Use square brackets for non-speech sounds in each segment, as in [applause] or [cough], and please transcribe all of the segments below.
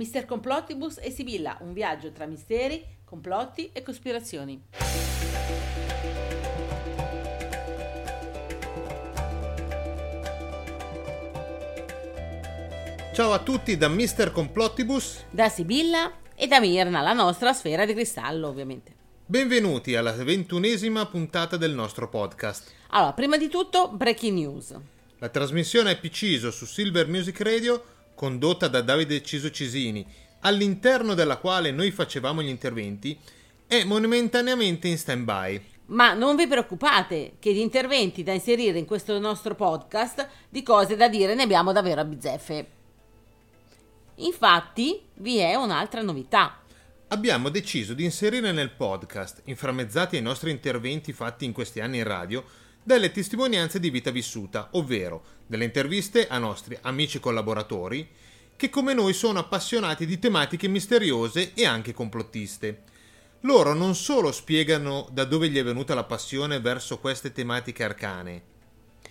Mister Complottibus e Sibilla, un viaggio tra misteri, complotti e cospirazioni. Ciao a tutti da Mister Complottibus. Da Sibilla e da Mirna, la nostra sfera di cristallo, ovviamente. Benvenuti alla ventunesima puntata del nostro podcast. Allora, prima di tutto, breaking news. La trasmissione è Piciso su Silver Music Radio, condotta da Davide Ciso Cisini, all'interno della quale noi facevamo gli interventi, è momentaneamente in stand-by. Ma non vi preoccupate che di interventi da inserire in questo nostro podcast, di cose da dire ne abbiamo davvero a bizzeffe. Infatti, vi è un'altra novità. Abbiamo deciso di inserire nel podcast, inframmezzati ai nostri interventi fatti in questi anni in radio, delle testimonianze di vita vissuta, ovvero delle interviste a nostri amici collaboratori che come noi sono appassionati di tematiche misteriose e anche complottiste. Loro non solo spiegano da dove gli è venuta la passione verso queste tematiche arcane,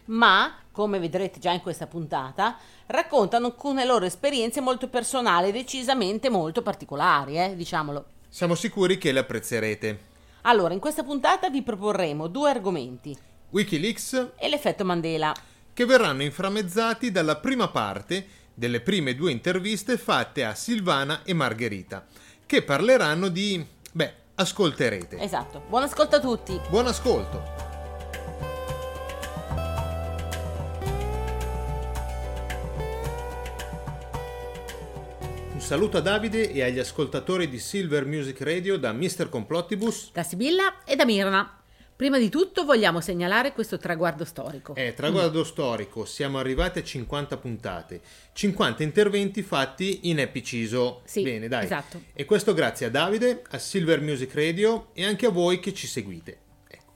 ma, come vedrete già in questa puntata, raccontano alcune loro esperienze molto personali, decisamente molto particolari, eh, diciamolo. Siamo sicuri che le apprezzerete. Allora, in questa puntata vi proporremo due argomenti. Wikileaks e l'effetto Mandela. Che verranno inframmezzati dalla prima parte delle prime due interviste fatte a Silvana e Margherita, che parleranno di... beh, ascolterete. Esatto. Buon ascolto a tutti. Buon ascolto. Un saluto a Davide e agli ascoltatori di Silver Music Radio da Mr. Complottibus, da Sibilla e da Mirna. Prima di tutto vogliamo segnalare questo traguardo storico. Eh, traguardo mm. storico, siamo arrivati a 50 puntate, 50 interventi fatti in Epiciso. Sì, Bene, dai. Esatto. E questo grazie a Davide, a Silver Music Radio e anche a voi che ci seguite. Ecco.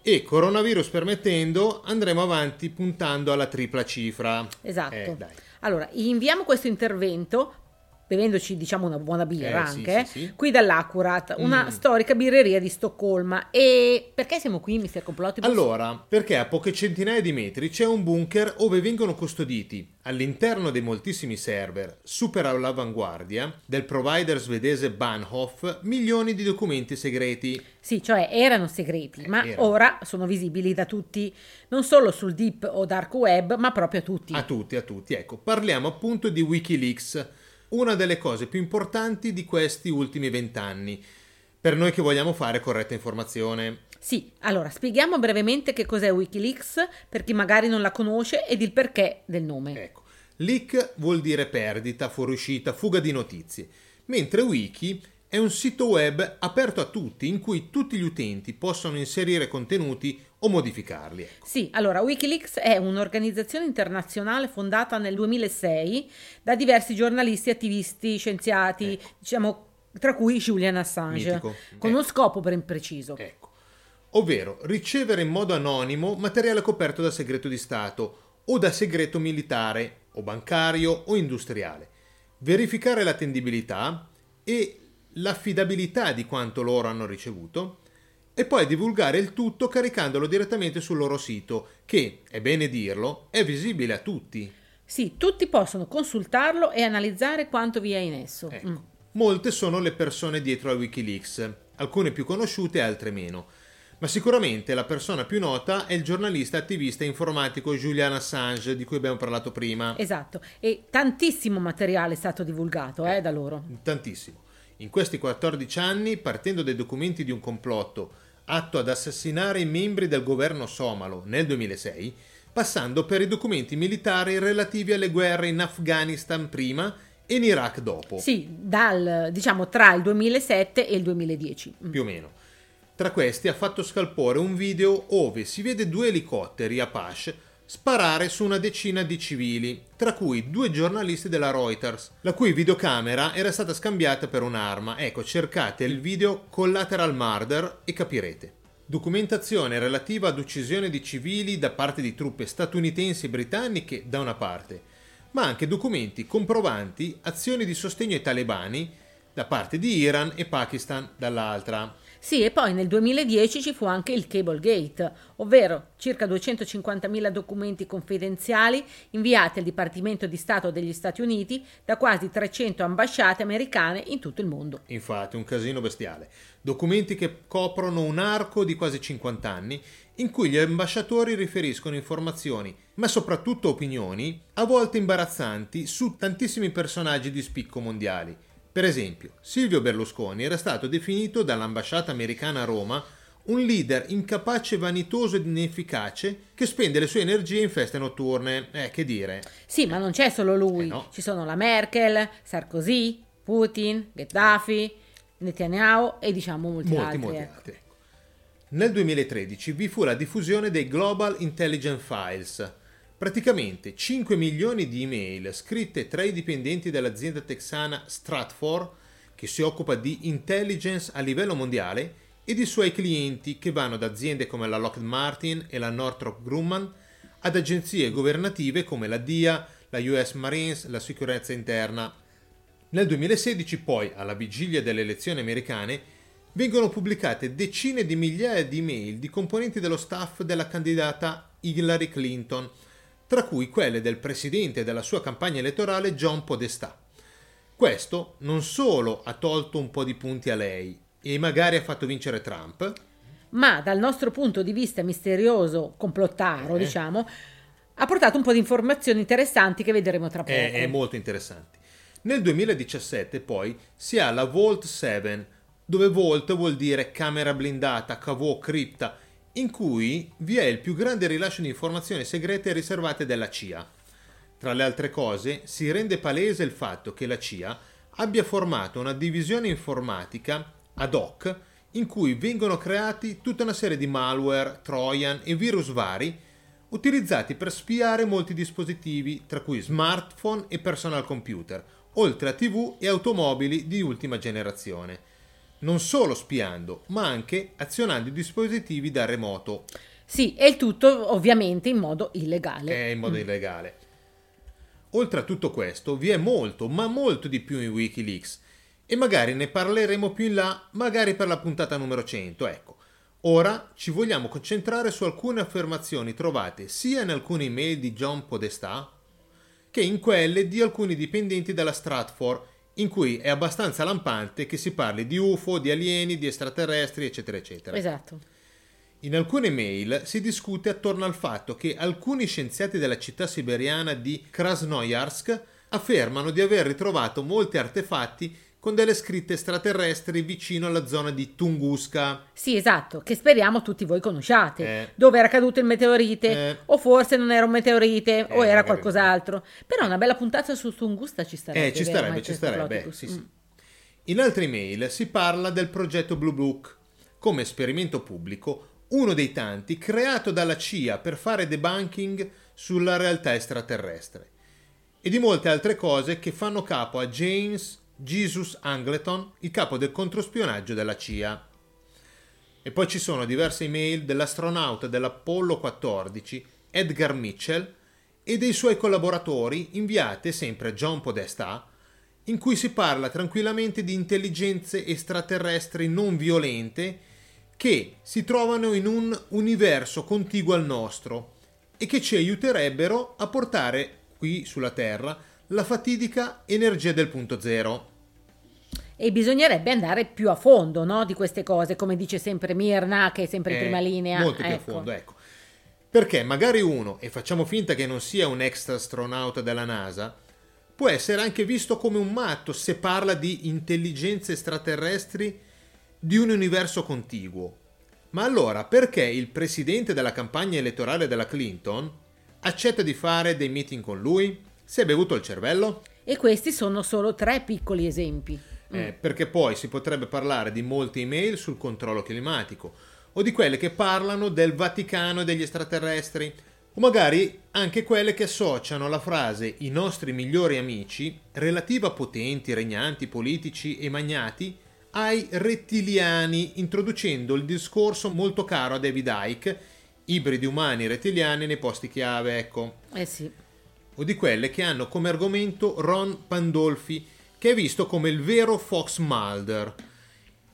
E coronavirus permettendo, andremo avanti puntando alla tripla cifra. Esatto. Eh, allora, inviamo questo intervento bevendoci diciamo una buona birra eh, anche, sì, sì, sì. qui dall'Acurat, una mm. storica birreria di Stoccolma. E perché siamo qui, Mr. Complotti? Allora, perché a poche centinaia di metri c'è un bunker dove vengono custoditi, all'interno dei moltissimi server, super all'avanguardia, del provider svedese Bahnhof, milioni di documenti segreti. Sì, cioè erano segreti, eh, ma erano. ora sono visibili da tutti, non solo sul deep o dark web, ma proprio a tutti. A tutti, a tutti. Ecco, parliamo appunto di Wikileaks una delle cose più importanti di questi ultimi vent'anni, per noi che vogliamo fare corretta informazione. Sì, allora spieghiamo brevemente che cos'è Wikileaks per chi magari non la conosce ed il perché del nome. Ecco, leak vuol dire perdita, fuoriuscita, fuga di notizie, mentre wiki è un sito web aperto a tutti in cui tutti gli utenti possono inserire contenuti o modificarli. Ecco. Sì, allora Wikileaks è un'organizzazione internazionale fondata nel 2006 da diversi giornalisti, attivisti, scienziati, ecco. diciamo tra cui Julian Assange, Mitico. con eh. uno scopo ben preciso. Ecco. Ovvero ricevere in modo anonimo materiale coperto da segreto di Stato o da segreto militare o bancario o industriale, verificare l'attendibilità e l'affidabilità di quanto loro hanno ricevuto e poi divulgare il tutto caricandolo direttamente sul loro sito, che, è bene dirlo, è visibile a tutti. Sì, tutti possono consultarlo e analizzare quanto vi è in esso. Ecco. Mm. Molte sono le persone dietro a Wikileaks, alcune più conosciute altre meno. Ma sicuramente la persona più nota è il giornalista attivista informatico Julian Assange, di cui abbiamo parlato prima. Esatto, e tantissimo materiale è stato divulgato eh, da loro. Tantissimo. In questi 14 anni, partendo dai documenti di un complotto atto ad assassinare i membri del governo somalo nel 2006, passando per i documenti militari relativi alle guerre in Afghanistan prima e in Iraq dopo. Sì, dal, diciamo tra il 2007 e il 2010. Mm. Più o meno. Tra questi ha fatto scalpore un video dove si vede due elicotteri Apache sparare su una decina di civili, tra cui due giornalisti della Reuters, la cui videocamera era stata scambiata per un'arma. Ecco, cercate il video Collateral Murder e capirete. Documentazione relativa ad uccisione di civili da parte di truppe statunitensi e britanniche da una parte, ma anche documenti comprovanti azioni di sostegno ai talebani da parte di Iran e Pakistan dall'altra. Sì, e poi nel 2010 ci fu anche il Cable Gate, ovvero circa 250.000 documenti confidenziali inviati al Dipartimento di Stato degli Stati Uniti da quasi 300 ambasciate americane in tutto il mondo. Infatti, un casino bestiale. Documenti che coprono un arco di quasi 50 anni in cui gli ambasciatori riferiscono informazioni, ma soprattutto opinioni, a volte imbarazzanti, su tantissimi personaggi di spicco mondiali per esempio, Silvio Berlusconi era stato definito dall'ambasciata americana a Roma un leader incapace, vanitoso ed inefficace che spende le sue energie in feste notturne. Eh, che dire? Sì, ma non c'è solo lui. Eh no. Ci sono la Merkel, Sarkozy, Putin, Gheddafi, Netanyahu e diciamo molti, molti altri. Molti ecco. altri. Nel 2013 vi fu la diffusione dei Global Intelligence Files, Praticamente 5 milioni di email scritte tra i dipendenti dell'azienda texana Stratfor, che si occupa di intelligence a livello mondiale, ed i suoi clienti che vanno da aziende come la Lockheed Martin e la Northrop Grumman ad agenzie governative come la DIA, la US Marines, la sicurezza interna. Nel 2016 poi, alla vigilia delle elezioni americane, vengono pubblicate decine di migliaia di email di componenti dello staff della candidata Hillary Clinton, tra cui quelle del presidente della sua campagna elettorale John Podestà. Questo non solo ha tolto un po' di punti a lei e magari ha fatto vincere Trump, ma dal nostro punto di vista misterioso, complottaro, eh. diciamo, ha portato un po' di informazioni interessanti che vedremo tra poco. È, è molto interessanti. Nel 2017 poi si ha la Vault 7, dove Vault vuol dire camera blindata, cavò, cripta in cui vi è il più grande rilascio di informazioni segrete riservate dalla CIA. Tra le altre cose, si rende palese il fatto che la CIA abbia formato una divisione informatica ad hoc in cui vengono creati tutta una serie di malware, trojan e virus vari utilizzati per spiare molti dispositivi, tra cui smartphone e personal computer, oltre a TV e automobili di ultima generazione non solo spiando, ma anche azionando i dispositivi da remoto. Sì, e il tutto ovviamente in modo illegale. È in modo mm. illegale. Oltre a tutto questo, vi è molto, ma molto di più in Wikileaks. E magari ne parleremo più in là, magari per la puntata numero 100, ecco. Ora ci vogliamo concentrare su alcune affermazioni trovate sia in alcune email di John Podestà che in quelle di alcuni dipendenti della Stratfor in cui è abbastanza lampante che si parli di UFO, di alieni, di extraterrestri, eccetera, eccetera. Esatto. In alcune mail si discute attorno al fatto che alcuni scienziati della città siberiana di Krasnoyarsk affermano di aver ritrovato molti artefatti con delle scritte extraterrestri vicino alla zona di Tunguska. Sì, esatto, che speriamo tutti voi conosciate. Eh. Dove era caduto il meteorite, eh. o forse non era un meteorite, eh, o era qualcos'altro. Però una bella puntata su Tunguska ci starebbe. Eh, ci starebbe, vero, ci starebbe. Sì, sì. Mm. In altre mail si parla del progetto Blue Book come esperimento pubblico, uno dei tanti creato dalla CIA per fare debunking sulla realtà extraterrestre e di molte altre cose che fanno capo a James Jesus Angleton, il capo del controspionaggio della CIA. E poi ci sono diverse email dell'astronauta dell'Apollo 14, Edgar Mitchell, e dei suoi collaboratori inviate sempre a John Podesta, in cui si parla tranquillamente di intelligenze extraterrestri non violente che si trovano in un universo contiguo al nostro e che ci aiuterebbero a portare qui sulla Terra la fatidica energia del punto zero e bisognerebbe andare più a fondo no, di queste cose, come dice sempre Mirna, che è sempre in eh, prima linea. Molto più ecco. a fondo, ecco. Perché magari uno, e facciamo finta che non sia un extra astronauta della NASA, può essere anche visto come un matto se parla di intelligenze extraterrestri di un universo contiguo. Ma allora perché il presidente della campagna elettorale della Clinton accetta di fare dei meeting con lui? Si è bevuto il cervello? E questi sono solo tre piccoli esempi. Eh, mm. perché poi si potrebbe parlare di molte email sul controllo climatico o di quelle che parlano del Vaticano e degli extraterrestri o magari anche quelle che associano la frase i nostri migliori amici relativa a potenti, regnanti, politici e magnati ai rettiliani, introducendo il discorso molto caro a David Icke, ibridi umani rettiliani nei posti chiave, ecco. Eh sì. O di quelle che hanno come argomento Ron Pandolfi, che è visto come il vero Fox Mulder.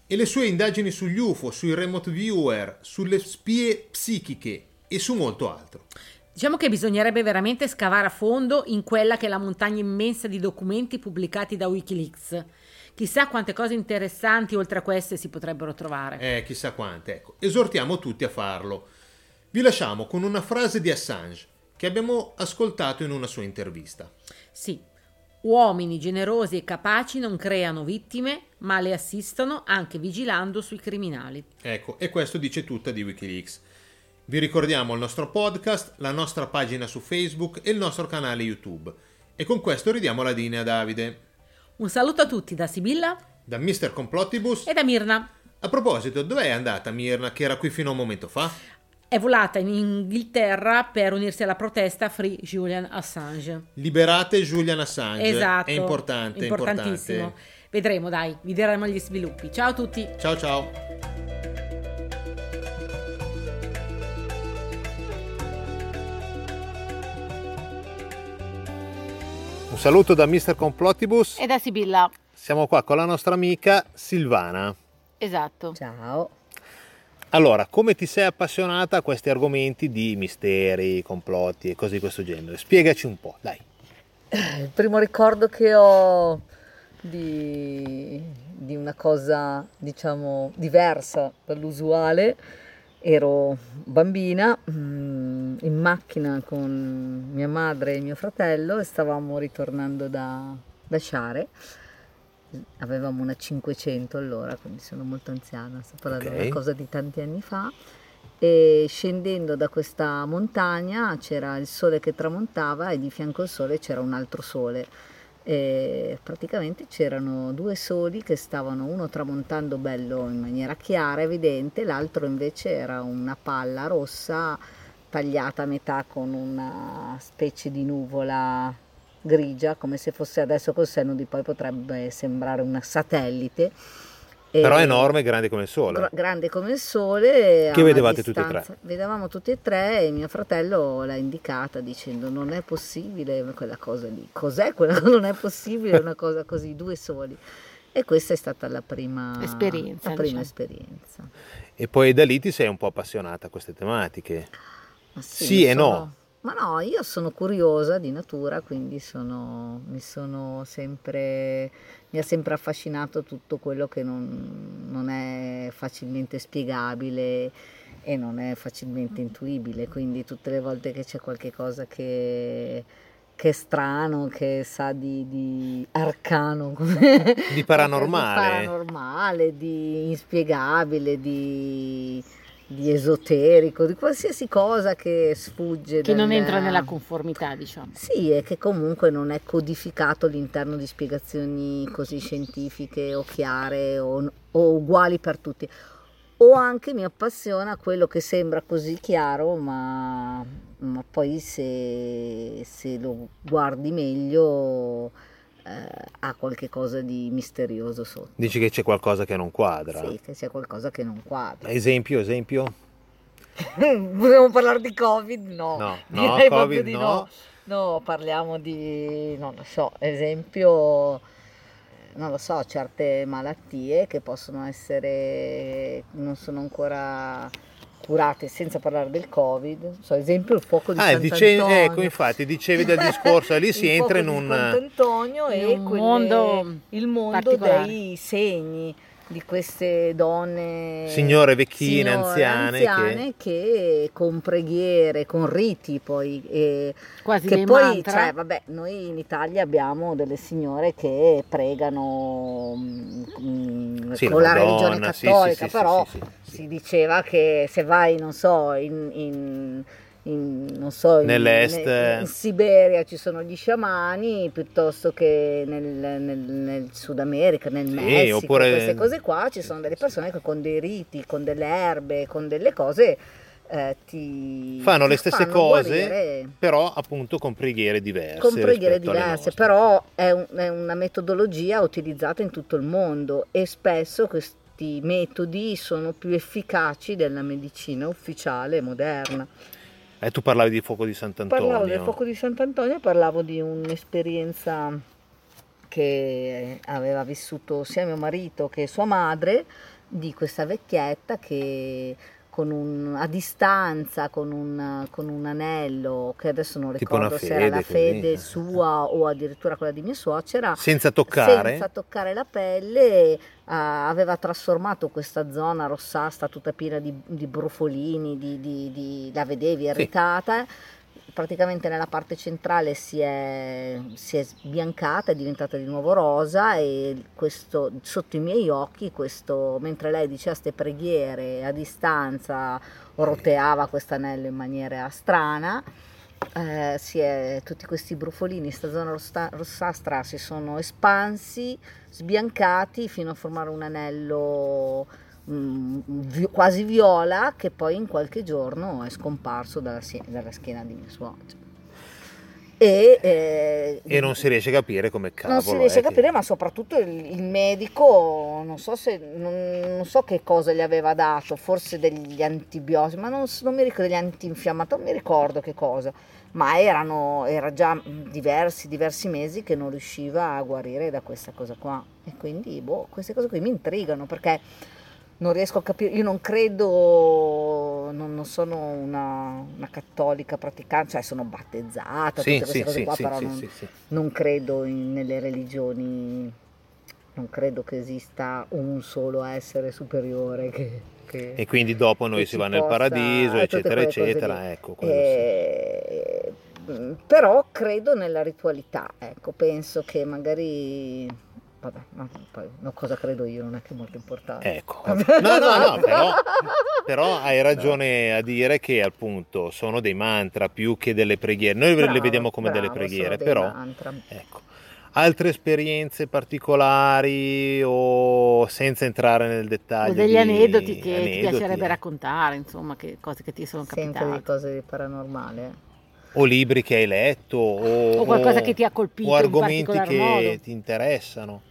e le sue indagini sugli UFO, sui remote viewer, sulle spie psichiche e su molto altro. Diciamo che bisognerebbe veramente scavare a fondo in quella che è la montagna immensa di documenti pubblicati da Wikileaks. Chissà quante cose interessanti oltre a queste si potrebbero trovare. Eh, chissà quante. Ecco, esortiamo tutti a farlo. Vi lasciamo con una frase di Assange che abbiamo ascoltato in una sua intervista. Sì, uomini generosi e capaci non creano vittime, ma le assistono anche vigilando sui criminali. Ecco, e questo dice tutta di Wikileaks. Vi ricordiamo il nostro podcast, la nostra pagina su Facebook e il nostro canale YouTube. E con questo ridiamo la linea a Davide. Un saluto a tutti da Sibilla, da Mr. Complottibus e da Mirna. A proposito, dov'è andata Mirna che era qui fino a un momento fa? È volata in Inghilterra per unirsi alla protesta Free Julian Assange. Liberate Julian Assange. Esatto. È importante, importantissimo. Importante. Vedremo, dai, vi daremo gli sviluppi. Ciao a tutti. Ciao ciao. Un saluto da Mr. Complottibus e da Sibilla. Siamo qua con la nostra amica Silvana. Esatto. Ciao. Allora, come ti sei appassionata a questi argomenti di misteri, complotti e cose di questo genere? Spiegaci un po', dai. Il primo ricordo che ho di, di una cosa, diciamo, diversa dall'usuale ero bambina mm, in macchina con mia madre e mio fratello e stavamo ritornando da, da Sciare. Avevamo una 500 allora, quindi sono molto anziana, sto parlando okay. di una cosa di tanti anni fa. E scendendo da questa montagna c'era il sole che tramontava e di fianco al sole c'era un altro sole e praticamente c'erano due soli che stavano uno tramontando bello in maniera chiara, evidente, l'altro invece era una palla rossa tagliata a metà con una specie di nuvola grigia, come se fosse adesso col senno di poi potrebbe sembrare un satellite però è enorme, grande come il sole. Grande come il sole. Che vedevate tutti e tre? Vedevamo tutti e tre e mio fratello l'ha indicata dicendo non è possibile quella cosa lì. Cos'è quella cosa? [laughs] Non è possibile una cosa così, due soli. E questa è stata la prima esperienza. La prima diciamo. esperienza. E poi da lì ti sei un po' appassionata a queste tematiche. sì, sì e sono... no. Ma no, io sono curiosa di natura, quindi sono, mi sono sempre mi ha sempre affascinato tutto quello che non, non è facilmente spiegabile e non è facilmente intuibile, quindi tutte le volte che c'è qualche cosa che, che è strano, che sa di, di arcano, [laughs] di paranormale, di, paranormale, di inspiegabile, di di esoterico, di qualsiasi cosa che sfugge. Che dal... non entra nella conformità, diciamo. Sì, e che comunque non è codificato all'interno di spiegazioni così scientifiche o chiare o, o uguali per tutti. O anche mi appassiona quello che sembra così chiaro, ma, ma poi se, se lo guardi meglio eh, ha qualche cosa di misterioso sotto. Dici che c'è qualcosa che non quadra? Sì, che c'è qualcosa che non quadra. Esempio, esempio? [laughs] Vogliamo parlare di Covid? No, no, [laughs] no Covid di no. no. No, parliamo di, non lo so, esempio, non lo so, certe malattie che possono essere, non sono ancora curate senza parlare del covid. So, esempio il fuoco di ah, Sant'Antonio. ecco infatti dicevi del [laughs] discorso lì si entra in un Sant'Antonio e un quelle, mondo il mondo dei segni di queste donne signore vecchine, signore, anziane, anziane che... che... con preghiere, con riti poi e quasi che poi cioè, vabbè, noi in Italia abbiamo delle signore che pregano mh, mm, sì, con la, la religione cattolica, sì, sì, però si diceva che se vai, non so, in, in in, non so, Nell'est. In, in, Siberia ci sono gli sciamani piuttosto che nel, nel, nel Sud America, nel sì, Messico, oppure... queste cose qua ci sono delle persone che con dei riti, con delle erbe, con delle cose eh, ti fanno ti le stesse cose, guarire. però appunto con preghiere diverse. Con preghiere diverse, però è, un, è una metodologia utilizzata in tutto il mondo e spesso questi metodi sono più efficaci della medicina ufficiale moderna. Eh, tu parlavi di fuoco di Sant'Antonio. Parlavo del fuoco di Sant'Antonio, parlavo di un'esperienza che aveva vissuto sia mio marito che sua madre di questa vecchietta che un, a distanza con un, con un, anello che adesso non ricordo se era la fede così. sua o addirittura quella di mia suocera senza toccare, senza toccare la pelle uh, aveva trasformato questa zona rossastra tutta piena di, di brufolini di, di, la vedevi irritata sì praticamente nella parte centrale si è, si è sbiancata, è diventata di nuovo rosa e questo, sotto i miei occhi, questo, mentre lei diceva queste preghiere a distanza, roteava questo anello in maniera strana, eh, è, tutti questi brufolini, questa zona rossa, rossastra si sono espansi, sbiancati fino a formare un anello Mm, quasi viola che poi in qualche giorno è scomparso dalla, dalla schiena di mia suocera. E, eh, e, non si riesce a capire come cavolo non si riesce a capire ma soprattutto il, il medico non so, se, non, non so, che cosa gli aveva dato forse degli antibiotici ma non, non mi ricordo degli antinfiammatori non mi ricordo che cosa ma erano era già diversi diversi mesi che non riusciva a guarire da questa cosa qua e quindi boh, queste cose qui mi intrigano perché non riesco a capire, io non credo, non, non sono una, una, cattolica praticante, cioè sono battezzata, sì, tutte queste sì, cose sì, qua, però non, non, credo in, nelle religioni, non credo che esista un solo essere superiore che, che e quindi dopo noi si va nel paradiso, eccetera, eccetera, ecco. E, mm, però credo nella ritualità, ecco, penso che magari vabbè, ma poi no, cosa credo io non è che è molto importante. Ecco, [laughs] no, no, no, però, però hai ragione a dire che appunto sono dei mantra più che delle preghiere. Noi bravo, le vediamo come bravo, delle preghiere, però mantra. ecco. Altre esperienze particolari o senza entrare nel dettaglio? O degli aneddoti che aneddoti. ti piacerebbe raccontare, insomma, che cose che ti sono capitate. Sempre di cose di paranormale o libri che hai letto o, o qualcosa che ti ha colpito o argomenti che modo. ti interessano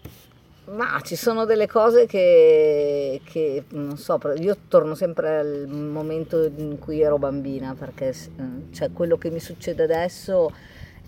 ma ci sono delle cose che, che, non so, io torno sempre al momento in cui ero bambina perché cioè, quello che mi succede adesso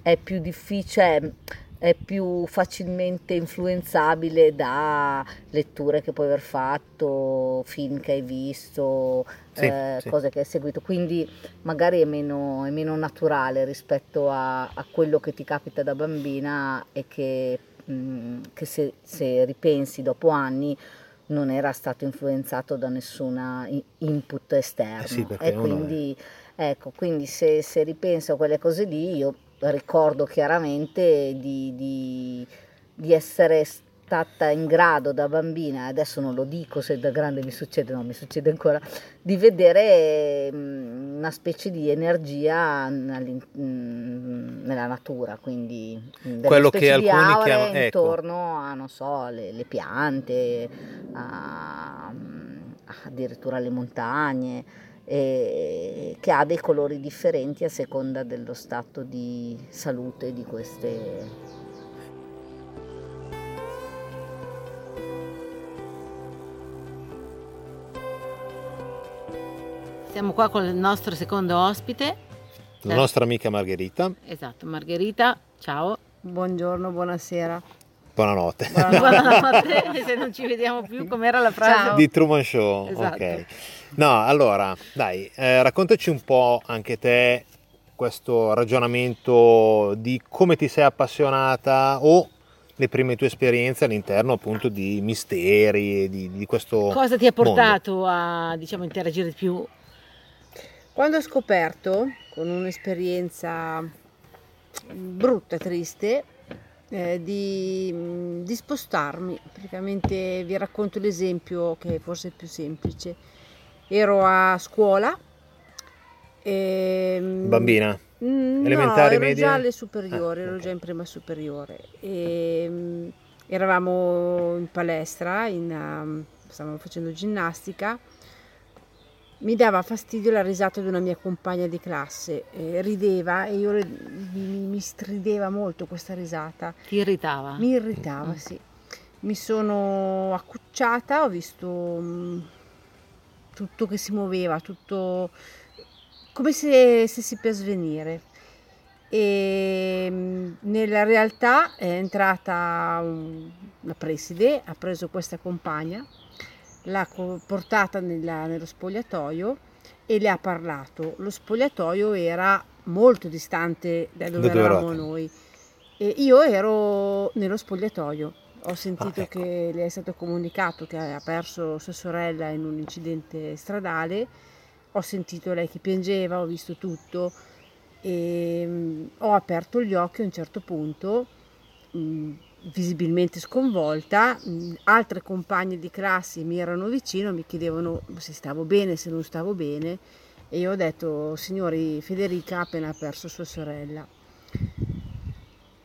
è più difficile, è più facilmente influenzabile da letture che puoi aver fatto, film che hai visto, sì, eh, sì. cose che hai seguito, quindi magari è meno, è meno naturale rispetto a, a quello che ti capita da bambina e che Mm, che se, se, ripensi dopo anni non era stato influenzato da nessuna input esterno. Eh sì, e quindi, ecco, quindi se, se, ripenso a quelle cose lì, io ricordo chiaramente di, di, di essere stata in grado da bambina, adesso non lo dico se da grande mi succede, no, mi succede ancora, di vedere mm, una specie di energia mm, nella natura, quindi mm, quello che alcuni chiamano ecco. intorno a, non so, le, le piante, a, addirittura le montagne, che ha dei colori differenti a seconda dello stato di salute di queste Siamo qua con il nostro secondo ospite. La nostra amica Margherita. Esatto, Margherita, ciao. Buongiorno, buonasera. [laughs] Buonanotte. Buonanotte, se non ci vediamo più, com'era la frase? Ciao. Di Truman Show. Esatto. Ok. No, allora, dai, eh, raccontaci un po' anche te questo ragionamento di come ti sei appassionata o le prime tue esperienze all'interno appunto di misteri, di, di questo Cosa ti ha portato mondo. a diciamo, interagire più quando ho scoperto, con un'esperienza brutta, triste, eh, di, di, spostarmi, praticamente vi racconto l'esempio che forse è più semplice. Ero a scuola. E, ehm, Bambina? Mm, Elementari, no, ero già alle superiori, ah, ero okay. già in prima superiore. E, um, eravamo in palestra, in, um, stavamo facendo ginnastica mi dava fastidio la risata di una mia compagna di classe, eh, rideva e io mi, mi, strideva molto questa risata. Ti irritava? Mi irritava, mm. sì. Mi sono accucciata, ho visto mh, mm, tutto che si muoveva, tutto come se stessi per svenire. E mh, mm, nella realtà è entrata una preside, ha preso questa compagna l'ha portata nella, nello spogliatoio e le ha parlato. Lo spogliatoio era molto distante da dove, da eravamo noi. E io ero nello spogliatoio. Ho sentito ah, ecco. che le è stato comunicato che ha perso sua sorella in un incidente stradale. Ho sentito lei che piangeva, ho visto tutto e um, ho aperto gli occhi a un certo punto. Visibilmente sconvolta, altre compagne di classe mi erano vicino, mi chiedevano se stavo bene, se non stavo bene e io ho detto, signori, Federica ha appena perso sua sorella.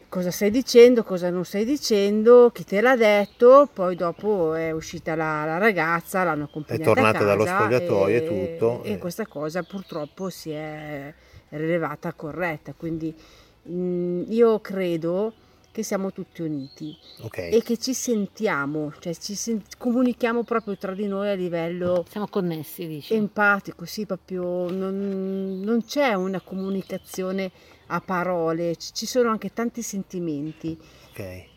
Cosa stai dicendo, cosa non stai dicendo, chi te l'ha detto, poi dopo è uscita la, la ragazza, l'hanno accompagnata È tornata dallo spogliatoio e, e tutto. E, e questa cosa purtroppo si è rilevata corretta, quindi mh, io credo che siamo tutti uniti okay. e che ci sentiamo, cioè ci sen- comunichiamo proprio tra di noi a livello siamo connessi, dici. empatico, sì, proprio non, non c'è una comunicazione a parole, ci sono anche tanti sentimenti. Okay.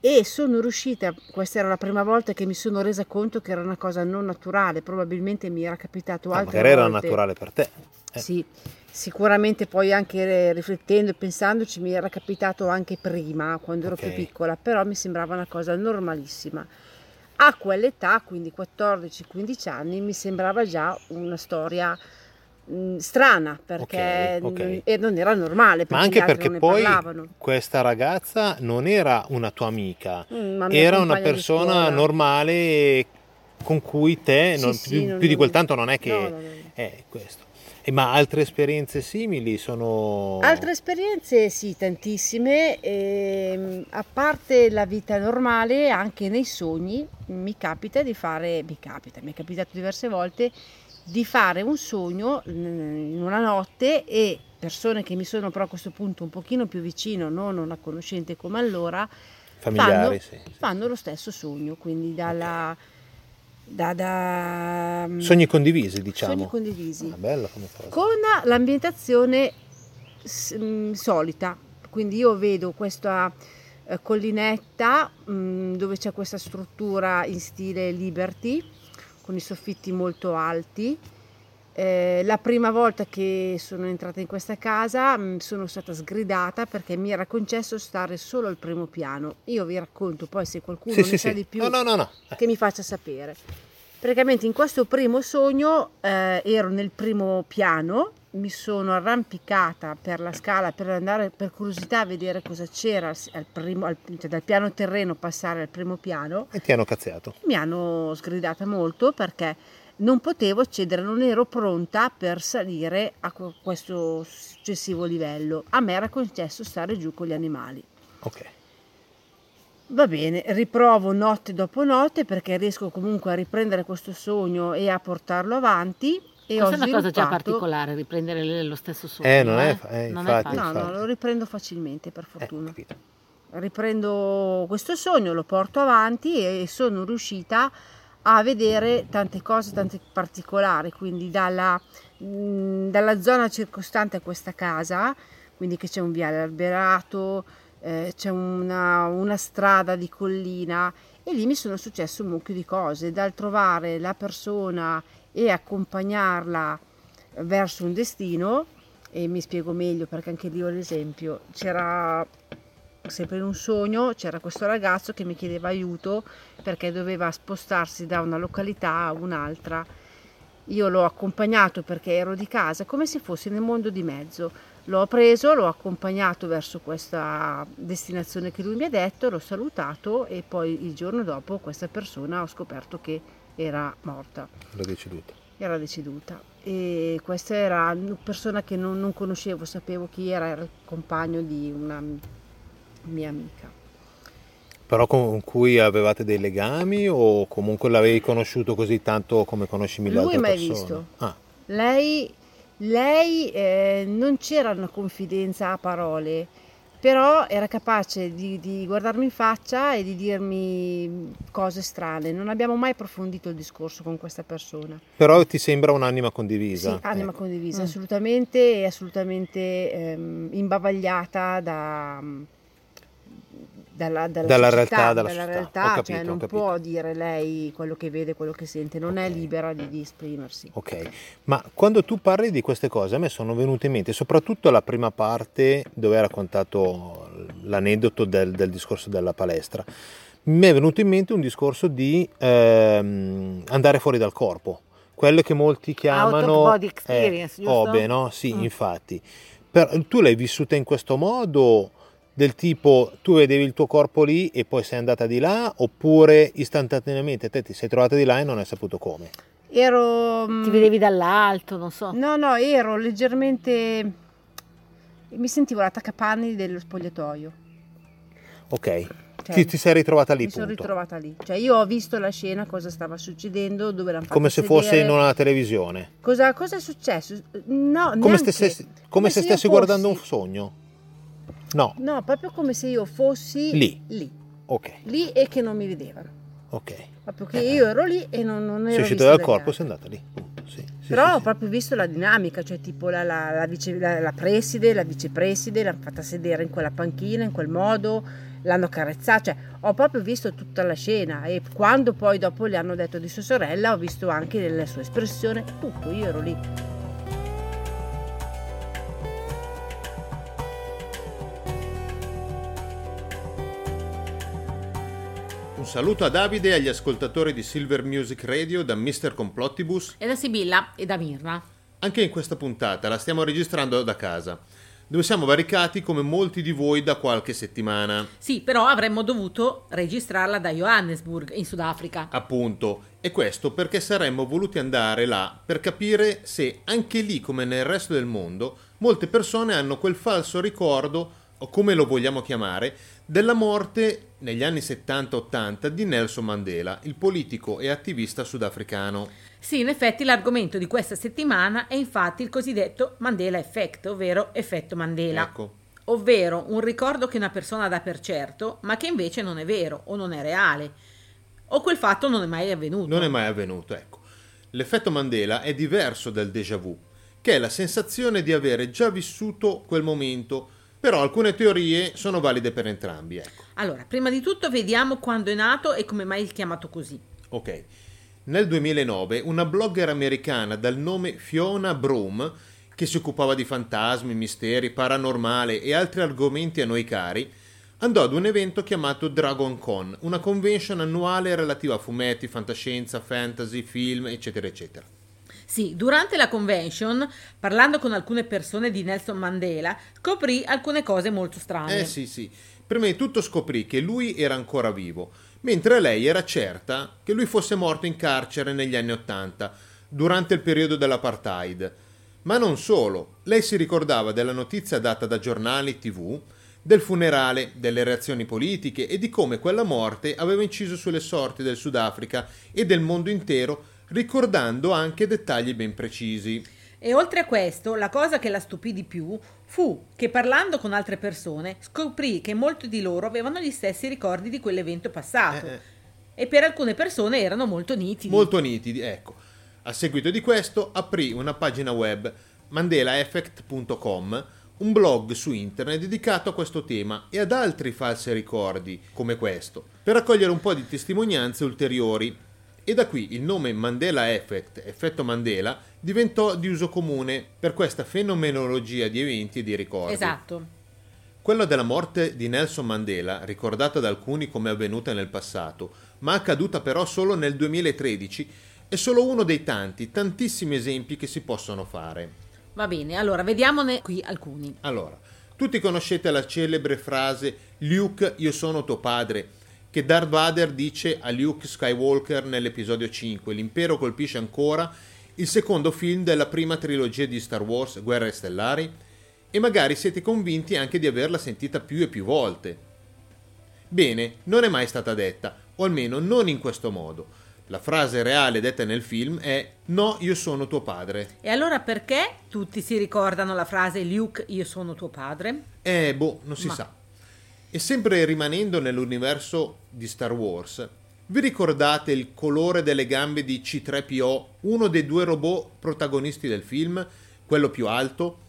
E sono riuscita, questa era la prima volta che mi sono resa conto che era una cosa non naturale, probabilmente mi era capitato ah, altre magari volte. era naturale per te. Eh. Sì, sicuramente poi anche riflettendo e pensandoci mi era capitato anche prima, quando ero okay. più piccola, però mi sembrava una cosa normalissima. A quell'età, quindi 14-15 anni, mi sembrava già una storia mh, strana perché okay, okay. Non, non, era normale. Ma anche perché poi questa ragazza non era una tua amica, mm, era una persona normale con cui te, sì, non, sì, più, non, più, di quel tanto non è che no, no, no. è questo. E ma altre esperienze simili sono... Altre esperienze sì, tantissime, e, ehm, a parte la vita normale, anche nei sogni mi capita di fare, mi capita, mi è capitato diverse volte di fare un sogno in una notte e persone che mi sono però a questo punto un pochino più vicino, non una conoscente come allora, fanno, sì, sì. fanno, lo stesso sogno, quindi dalla... Okay da, da, mm, sogni condivisi, diciamo. Sogni condivisi. Ah, bello come cosa. Con l'ambientazione mm, solita. Quindi io vedo questa eh, collinetta mh, mm, dove c'è questa struttura in stile Liberty con i soffitti molto alti. Eh, la prima volta che sono entrata in questa casa mh, sono stata sgridata perché mi era concesso stare solo al primo piano. Io vi racconto poi se qualcuno sì, ne sì, sa sì. di più no, no, no, che mi faccia sapere. Praticamente in questo primo sogno eh, ero nel primo piano, mi sono arrampicata per la scala per andare per curiosità a vedere cosa c'era al primo, al, cioè dal piano terreno passare al primo piano. E ti hanno cazziato? Mi hanno sgridata molto perché non potevo accedere, non ero pronta per salire a questo successivo livello. A me era concesso stare giù con gli animali. Ok. Va bene, riprovo notte dopo notte perché riesco comunque a riprendere questo sogno e a portarlo avanti. E Questa è una cosa già particolare, riprendere lo stesso sogno. Eh, non è, eh, non infatti, è No, no, lo riprendo facilmente, per eh, fortuna. Eh, riprendo questo sogno, lo porto avanti e sono riuscita a vedere tante cose, tante particolari, quindi dalla, mh, dalla zona circostante a questa casa, quindi che c'è un viale alberato, eh, c'è una, una strada di collina e lì mi sono successe un mucchio di cose, dal trovare la persona e accompagnarla verso un destino, e mi spiego meglio perché anche lì ho l'esempio, c'era sempre in un sogno, c'era questo ragazzo che mi chiedeva aiuto perché doveva spostarsi da una località a un'altra. Io l'ho accompagnato perché ero di casa, come se fossi nel mondo di mezzo L'ho preso, l'ho accompagnato verso questa destinazione che lui mi ha detto, l'ho salutato e poi il giorno dopo questa persona ho scoperto che era morta. Era deceduta. Era deceduta. E questa era una persona che non, non conoscevo, sapevo chi era, era il compagno di una mia amica. Però con cui avevate dei legami o comunque l'avevi conosciuto così tanto come conosci mille Lui altre persone? Lui mai visto. Ah. Lei lei eh, non c'era una confidenza a parole, però era capace di, di, guardarmi in faccia e di dirmi cose strane. Non abbiamo mai approfondito il discorso con questa persona. Però ti sembra un'anima condivisa? Sì, anima eh. condivisa, mm. assolutamente, e assolutamente ehm, imbavagliata da dalla, dalla, dalla società, realtà, dalla, dalla realtà, Ho capito, cioè non può dire lei quello che vede, quello che sente, non è Ok. libera di, di esprimersi. Ok, ma quando tu parli di queste cose a me sono venute in mente soprattutto la prima parte dove hai raccontato l'aneddoto del, del discorso della palestra. Mi è venuto in mente un discorso di ehm, andare fuori dal corpo, quello che molti chiamano body experience, eh? Obe, no? Sì, Mm. infatti. Per- tu l'hai vissuta in questo modo? Del tipo tu vedevi il tuo corpo lì e poi sei andata di là, oppure istantaneamente te ti sei trovata di là e non hai saputo come? Ero... mm, Ti vedevi dall'alto, non so. No, no, ero leggermente... Mi sentivo l'attaccapanni dello spogliatoio. Ok, Cioè, ti, ti sei ritrovata lì, mi sono punto. ritrovata lì. Cioè io ho visto la scena, cosa stava succedendo, dove l'hanno come se fosse sedere. in una televisione, Cosa, cosa è successo? No, come, neanche. stessi- come se io stessi fossi- guardando un sogno. No, No, proprio come se io fossi Lì. lì, ok, lì e che non mi vedevano. ok. Proprio che io ero lì e non, non ero Sei vista dal corpo e sei andata lì. Sì, sì, Però sì, ho proprio visto la dinamica, cioè tipo la, la, la, vice, la, la preside, la vicepreside, l'hanno fatta sedere in quella panchina, in quel modo, l'hanno carezzata, cioè ho proprio visto tutta la scena e quando poi dopo le hanno detto di sua sorella ho visto anche la sua espressione, tutto, io ero lì. Un saluto a Davide e agli ascoltatori di Silver Music Radio da Mr. Complottibus. E da Sibilla e da Mirna. Anche in questa puntata la stiamo registrando da casa, dove siamo varicati come molti di voi da qualche settimana. Sì, però avremmo dovuto registrarla da Johannesburg, in Sudafrica. Appunto, e questo perché saremmo voluti andare là per capire se anche lì come nel resto del mondo molte persone hanno quel falso ricordo, o come lo vogliamo chiamare, della morte negli anni 70-80 di Nelson Mandela, il politico e attivista sudafricano. Sì, in effetti l'argomento di questa settimana è infatti il cosiddetto Mandela Effect, ovvero effetto Mandela. Ecco, Ovvero un ricordo che una persona dà per certo, ma che invece non è vero o non è reale. O quel fatto non è mai avvenuto. non è mai avvenuto, ecco. L'effetto Mandela è diverso dal déjà vu, che è la sensazione di avere già vissuto quel momento, però alcune teorie sono valide per entrambi, ecco. Allora, prima di tutto vediamo quando è nato e come mai è chiamato così. Ok. Nel 2009 una blogger americana dal nome Fiona Broom, che si occupava di fantasmi, misteri, paranormale e altri argomenti a noi cari, andò ad un evento chiamato Dragon Con, una convention annuale relativa a fumetti, fantascienza, fantasy, film, eccetera, eccetera. Sì, durante la convention, parlando con alcune persone di Nelson Mandela, scoprì alcune cose molto strane. Eh sì, sì. Prima di tutto scoprì che lui era ancora vivo, mentre lei era certa che lui fosse morto in carcere negli anni Ottanta, durante il periodo dell'apartheid. Ma non solo, lei si ricordava della notizia data da giornali tv, del funerale, delle reazioni politiche e di come quella morte aveva inciso sulle sorti del Sudafrica e del mondo intero, ricordando anche dettagli ben precisi. E oltre a questo, la cosa che la stupì di più fu che parlando con altre persone scoprì che molti di loro avevano gli stessi ricordi di quell'evento passato Eh, eh. e per alcune persone erano molto nitidi. molto nitidi, ecco. A seguito di questo aprì una pagina web mandelaeffect.com, un blog su internet dedicato a questo tema e ad altri falsi ricordi come questo, per raccogliere un po' di testimonianze ulteriori. E da qui il nome Mandela Effect, effetto Mandela, diventò di uso comune per questa fenomenologia di eventi e di ricordi. Esatto. Quella della morte di Nelson Mandela, ricordata da alcuni come avvenuta nel passato, ma accaduta però solo nel 2013, è solo uno dei tanti, tantissimi esempi che si possono fare. Va bene, allora vediamone qui alcuni. Allora, tutti conoscete la celebre frase Luke, io sono tuo padre, che Darth Vader dice a Luke Skywalker nell'episodio 5, L'impero colpisce ancora, il secondo film della prima trilogia di Star Wars, Guerre Stellari, e magari siete convinti anche di averla sentita più e più volte. Bene, non è mai stata detta, o almeno non in questo modo. La frase reale detta nel film è No, io sono tuo padre. E allora perché tutti si ricordano la frase Luke, io sono tuo padre? Eh, boh, non si Ma- sa. E sempre rimanendo nell'universo di Star Wars, vi ricordate il colore delle gambe di C3PO, uno dei due robot protagonisti del film, quello più alto?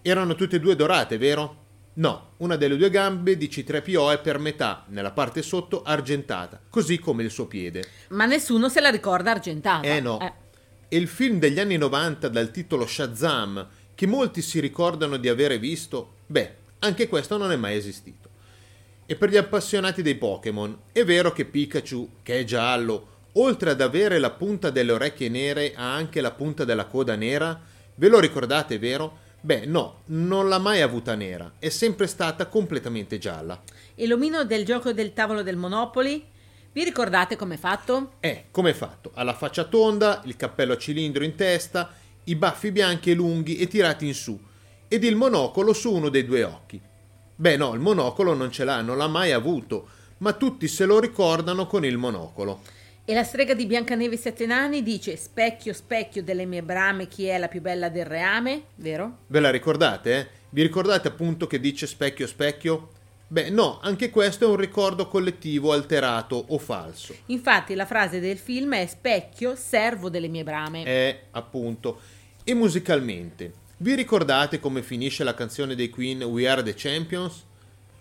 Erano tutte e due dorate, vero? No, una delle due gambe di C3PO è per metà, nella parte sotto, argentata, così come il suo piede. Ma nessuno se la ricorda argentata. Eh no. Eh. E il film degli anni 90 dal titolo Shazam, che molti si ricordano di avere visto, beh, anche questo non è mai esistito. E per gli appassionati dei Pokémon, è vero che Pikachu, che è giallo, oltre ad avere la punta delle orecchie nere, ha anche la punta della coda nera? Ve lo ricordate, vero? Beh, no, non l'ha mai avuta nera, è sempre stata completamente gialla. E l'omino del gioco del tavolo del Monopoli? Vi ricordate com'è fatto? Eh, com'è fatto? Ha la faccia tonda, il cappello a cilindro in testa, i baffi bianchi e lunghi e tirati in su, ed il monocolo su uno dei due occhi. Beh, no, il monocolo non ce l'ha, non l'ha mai avuto, ma tutti se lo ricordano con il monocolo. E la strega di Biancanevi Sette Nani dice specchio, specchio delle mie brame, chi è la più bella del reame, vero? Ve la ricordate, eh? Vi ricordate appunto che dice specchio, specchio? Beh, no, anche questo è un ricordo collettivo alterato o falso. Infatti la frase del film è specchio, servo delle mie brame. Eh, appunto. E musicalmente, vi ricordate come finisce la canzone dei Queen We Are the Champions?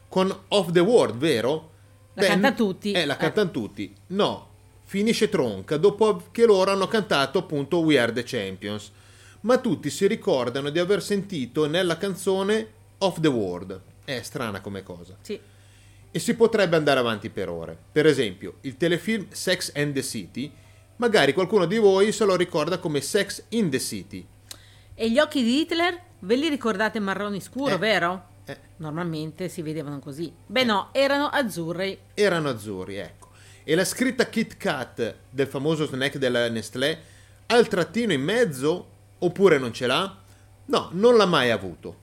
Con Off the World, vero? La cantano tutti. Eh, la cantano eh. tutti. No, finisce tronca dopo che loro hanno cantato appunto We Are the Champions. Ma tutti si ricordano di aver sentito nella canzone Off the World. È strana come cosa. Sì. E si potrebbe andare avanti per ore. Per esempio, il telefilm Sex and the City, magari qualcuno di voi se lo ricorda come Sex in the City. E gli occhi di Hitler? Ve li ricordate marroni scuro, Eh. vero? Eh. Normalmente si vedevano così. Beh no, erano azzurri. erano azzurri, ecco. E la scritta Kit Kat del famoso snack della Nestlé ha il trattino in mezzo oppure non ce l'ha? No, non l'ha mai avuto.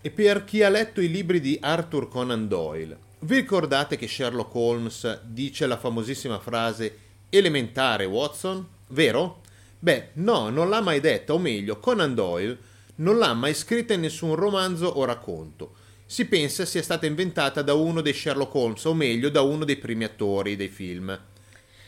E per chi ha letto i libri di Arthur Conan Doyle, vi ricordate che Sherlock Holmes dice la famosissima frase elementare Watson? Vero? Beh, no, non l'ha mai detta, o meglio, Conan Doyle non l'ha mai scritta in nessun romanzo o racconto si pensa sia stata inventata da uno dei Sherlock Holmes, o meglio da uno dei primi attori dei film.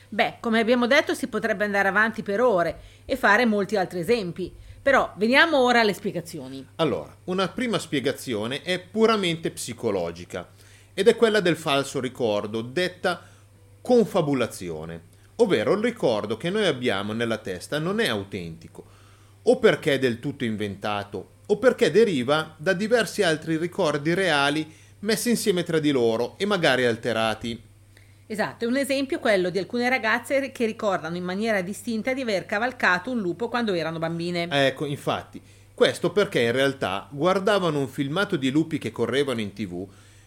Beh, come abbiamo detto, si potrebbe andare avanti per ore e fare molti altri esempi. Però veniamo ora alle spiegazioni. Allora, una prima spiegazione è puramente psicologica ed è quella del falso ricordo, detta confabulazione, ovvero il ricordo che noi abbiamo nella testa non è autentico, o perché è del tutto inventato, o perché deriva da diversi altri ricordi reali messi insieme tra di loro e magari alterati. Esatto, è un esempio quello di alcune ragazze che ricordano in maniera distinta di aver cavalcato un lupo quando erano bambine. Ecco, infatti, questo perché in realtà guardavano un filmato di lupi che correvano in tv,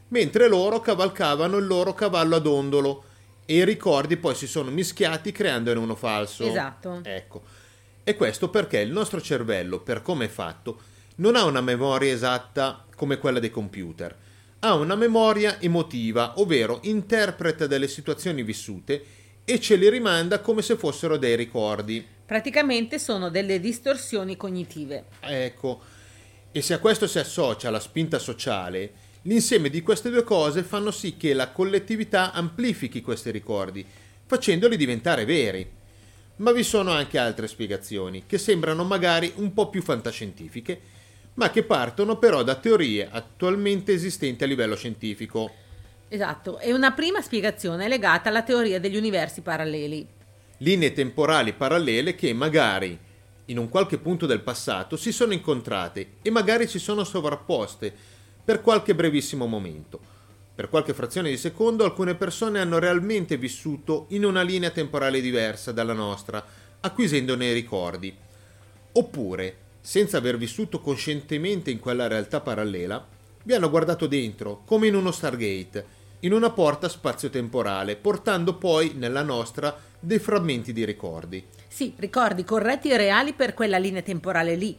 mentre loro cavalcavano il loro cavallo ad ondolo e i ricordi poi si sono mischiati creandone uno falso. Esatto. Ecco. E questo perché il nostro cervello, per come è fatto, non ha una memoria esatta come quella dei computer. Ha una memoria emotiva, ovvero interpreta delle situazioni vissute e ce li rimanda come se fossero dei ricordi. Praticamente sono delle distorsioni cognitive. Ecco, e se a questo si associa la spinta sociale, l'insieme di queste due cose fanno sì che la collettività amplifichi questi ricordi, facendoli diventare veri. Ma vi sono anche altre spiegazioni, che sembrano magari un po' più fantascientifiche, ma che partono però da teorie attualmente esistenti a livello scientifico. Esatto, e una prima spiegazione è legata alla teoria degli universi paralleli. Linee temporali parallele che magari in un qualche punto del passato si sono incontrate e magari si sono sovrapposte per qualche brevissimo momento. Per qualche frazione di secondo alcune persone hanno realmente vissuto in una linea temporale diversa dalla nostra, acquisendone i ricordi. Oppure senza aver vissuto coscientemente in quella realtà parallela, vi hanno guardato dentro, come in uno Stargate, in una porta spazio-temporale, portando poi nella nostra dei frammenti di ricordi. Sì, ricordi corretti e reali per quella linea temporale lì,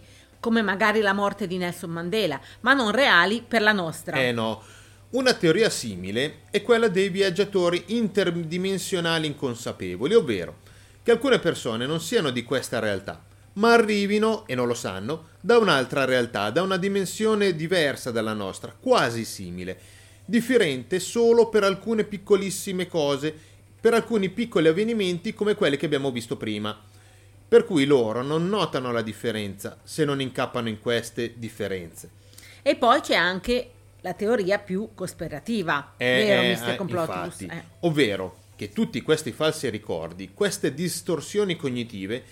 come magari la morte di Nelson Mandela, ma non reali per la nostra. Eh no. Una teoria simile è quella dei viaggiatori interdimensionali inconsapevoli, ovvero che alcune persone non siano di questa realtà, ma arrivino, e non lo sanno, da un'altra realtà, da una dimensione diversa dalla nostra, quasi simile, differente solo per alcune piccolissime cose, per alcuni piccoli avvenimenti come quelli che abbiamo visto prima. Per cui loro non notano la differenza se non incappano in queste differenze. E poi c'è anche la teoria più cospirativa, Eh, vero, eh, Mr. eh, Complottibus? infatti. Eh. Ovvero che tutti questi falsi ricordi, queste distorsioni cognitive,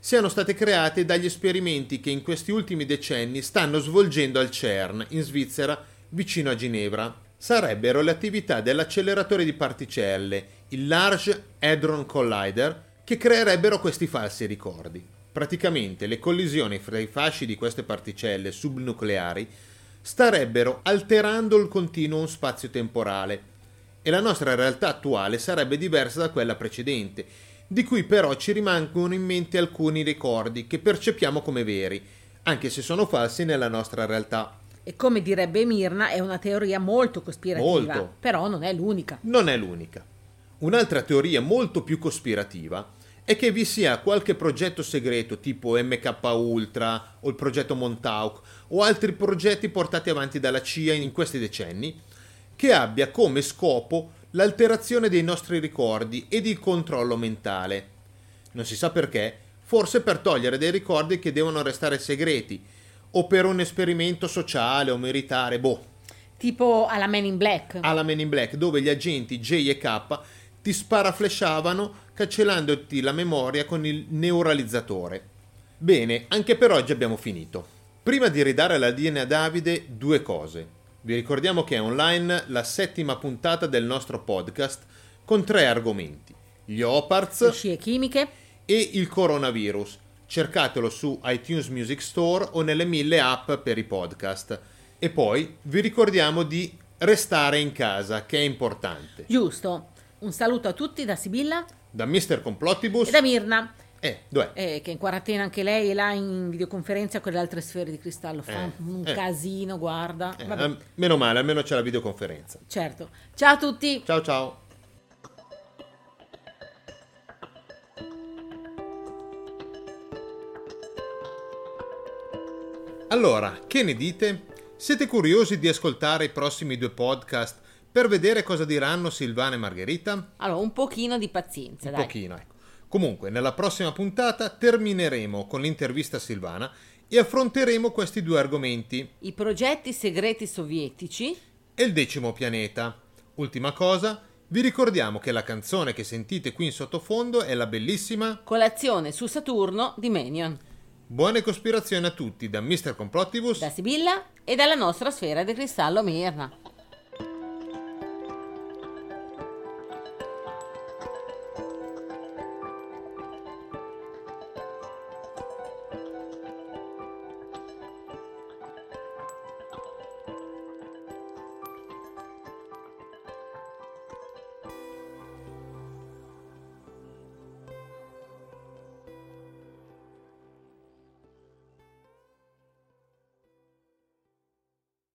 siano state create dagli esperimenti che in questi ultimi decenni stanno svolgendo al CERN, in Svizzera, vicino a Ginevra. Sarebbero le attività dell'acceleratore di particelle, il Large Hadron Collider, che creerebbero questi falsi ricordi. Praticamente le collisioni fra i fasci di queste particelle subnucleari starebbero alterando il continuum spazio-temporale e la nostra realtà attuale sarebbe diversa da quella precedente, di cui però ci rimangono in mente alcuni ricordi che percepiamo come veri, anche se sono falsi nella nostra realtà. E come direbbe Mirna, è una teoria molto cospirativa, Molto. però non è l'unica. Non è l'unica. Un'altra teoria molto più cospirativa è che vi sia qualche progetto segreto tipo MK Ultra o il progetto Montauk o altri progetti portati avanti dalla CIA in questi decenni che abbia come scopo l'alterazione dei nostri ricordi ed il controllo mentale. Non si sa perché, forse per togliere dei ricordi che devono restare segreti o per un esperimento sociale o militare, boh, Tipo alla Man in Black. alla Men in Black, dove gli agenti J e K ti sparaflashavano cancellandoti la memoria con il neuralizzatore. Bene, anche per oggi abbiamo finito. Prima di ridare la linea a Davide, due cose. Vi ricordiamo che è online la settima puntata del nostro podcast con tre argomenti: gli Oparts Scie chimiche. e il coronavirus. Cercatelo su iTunes Music Store o nelle mille app per i podcast. E poi vi ricordiamo di restare in casa, che è importante. Giusto. Un saluto a tutti da Sibilla Da Mr. Complottibus. e da Mirna, Eh, eh, che è in quarantena anche lei e là in videoconferenza con le altre sfere di cristallo. Fa Eh, un, eh. casino, guarda. Eh, Vabbè, meno male, almeno c'è la videoconferenza. certo. Ciao a tutti. Ciao ciao. Allora, che ne dite? Siete curiosi di ascoltare i prossimi due podcast per vedere cosa diranno Silvana e Margherita? Allora, un pochino di pazienza, Un dai. pochino, ecco. Comunque, nella prossima puntata termineremo con l'intervista a Silvana e affronteremo questi due argomenti. I progetti segreti sovietici. e il decimo pianeta. Ultima cosa, vi ricordiamo che la canzone che sentite qui in sottofondo è la bellissima Colazione su Saturno di Menion. Buone cospirazioni a tutti da Mr. Complottibus Da Sibilla e dalla nostra sfera di cristallo Mirna.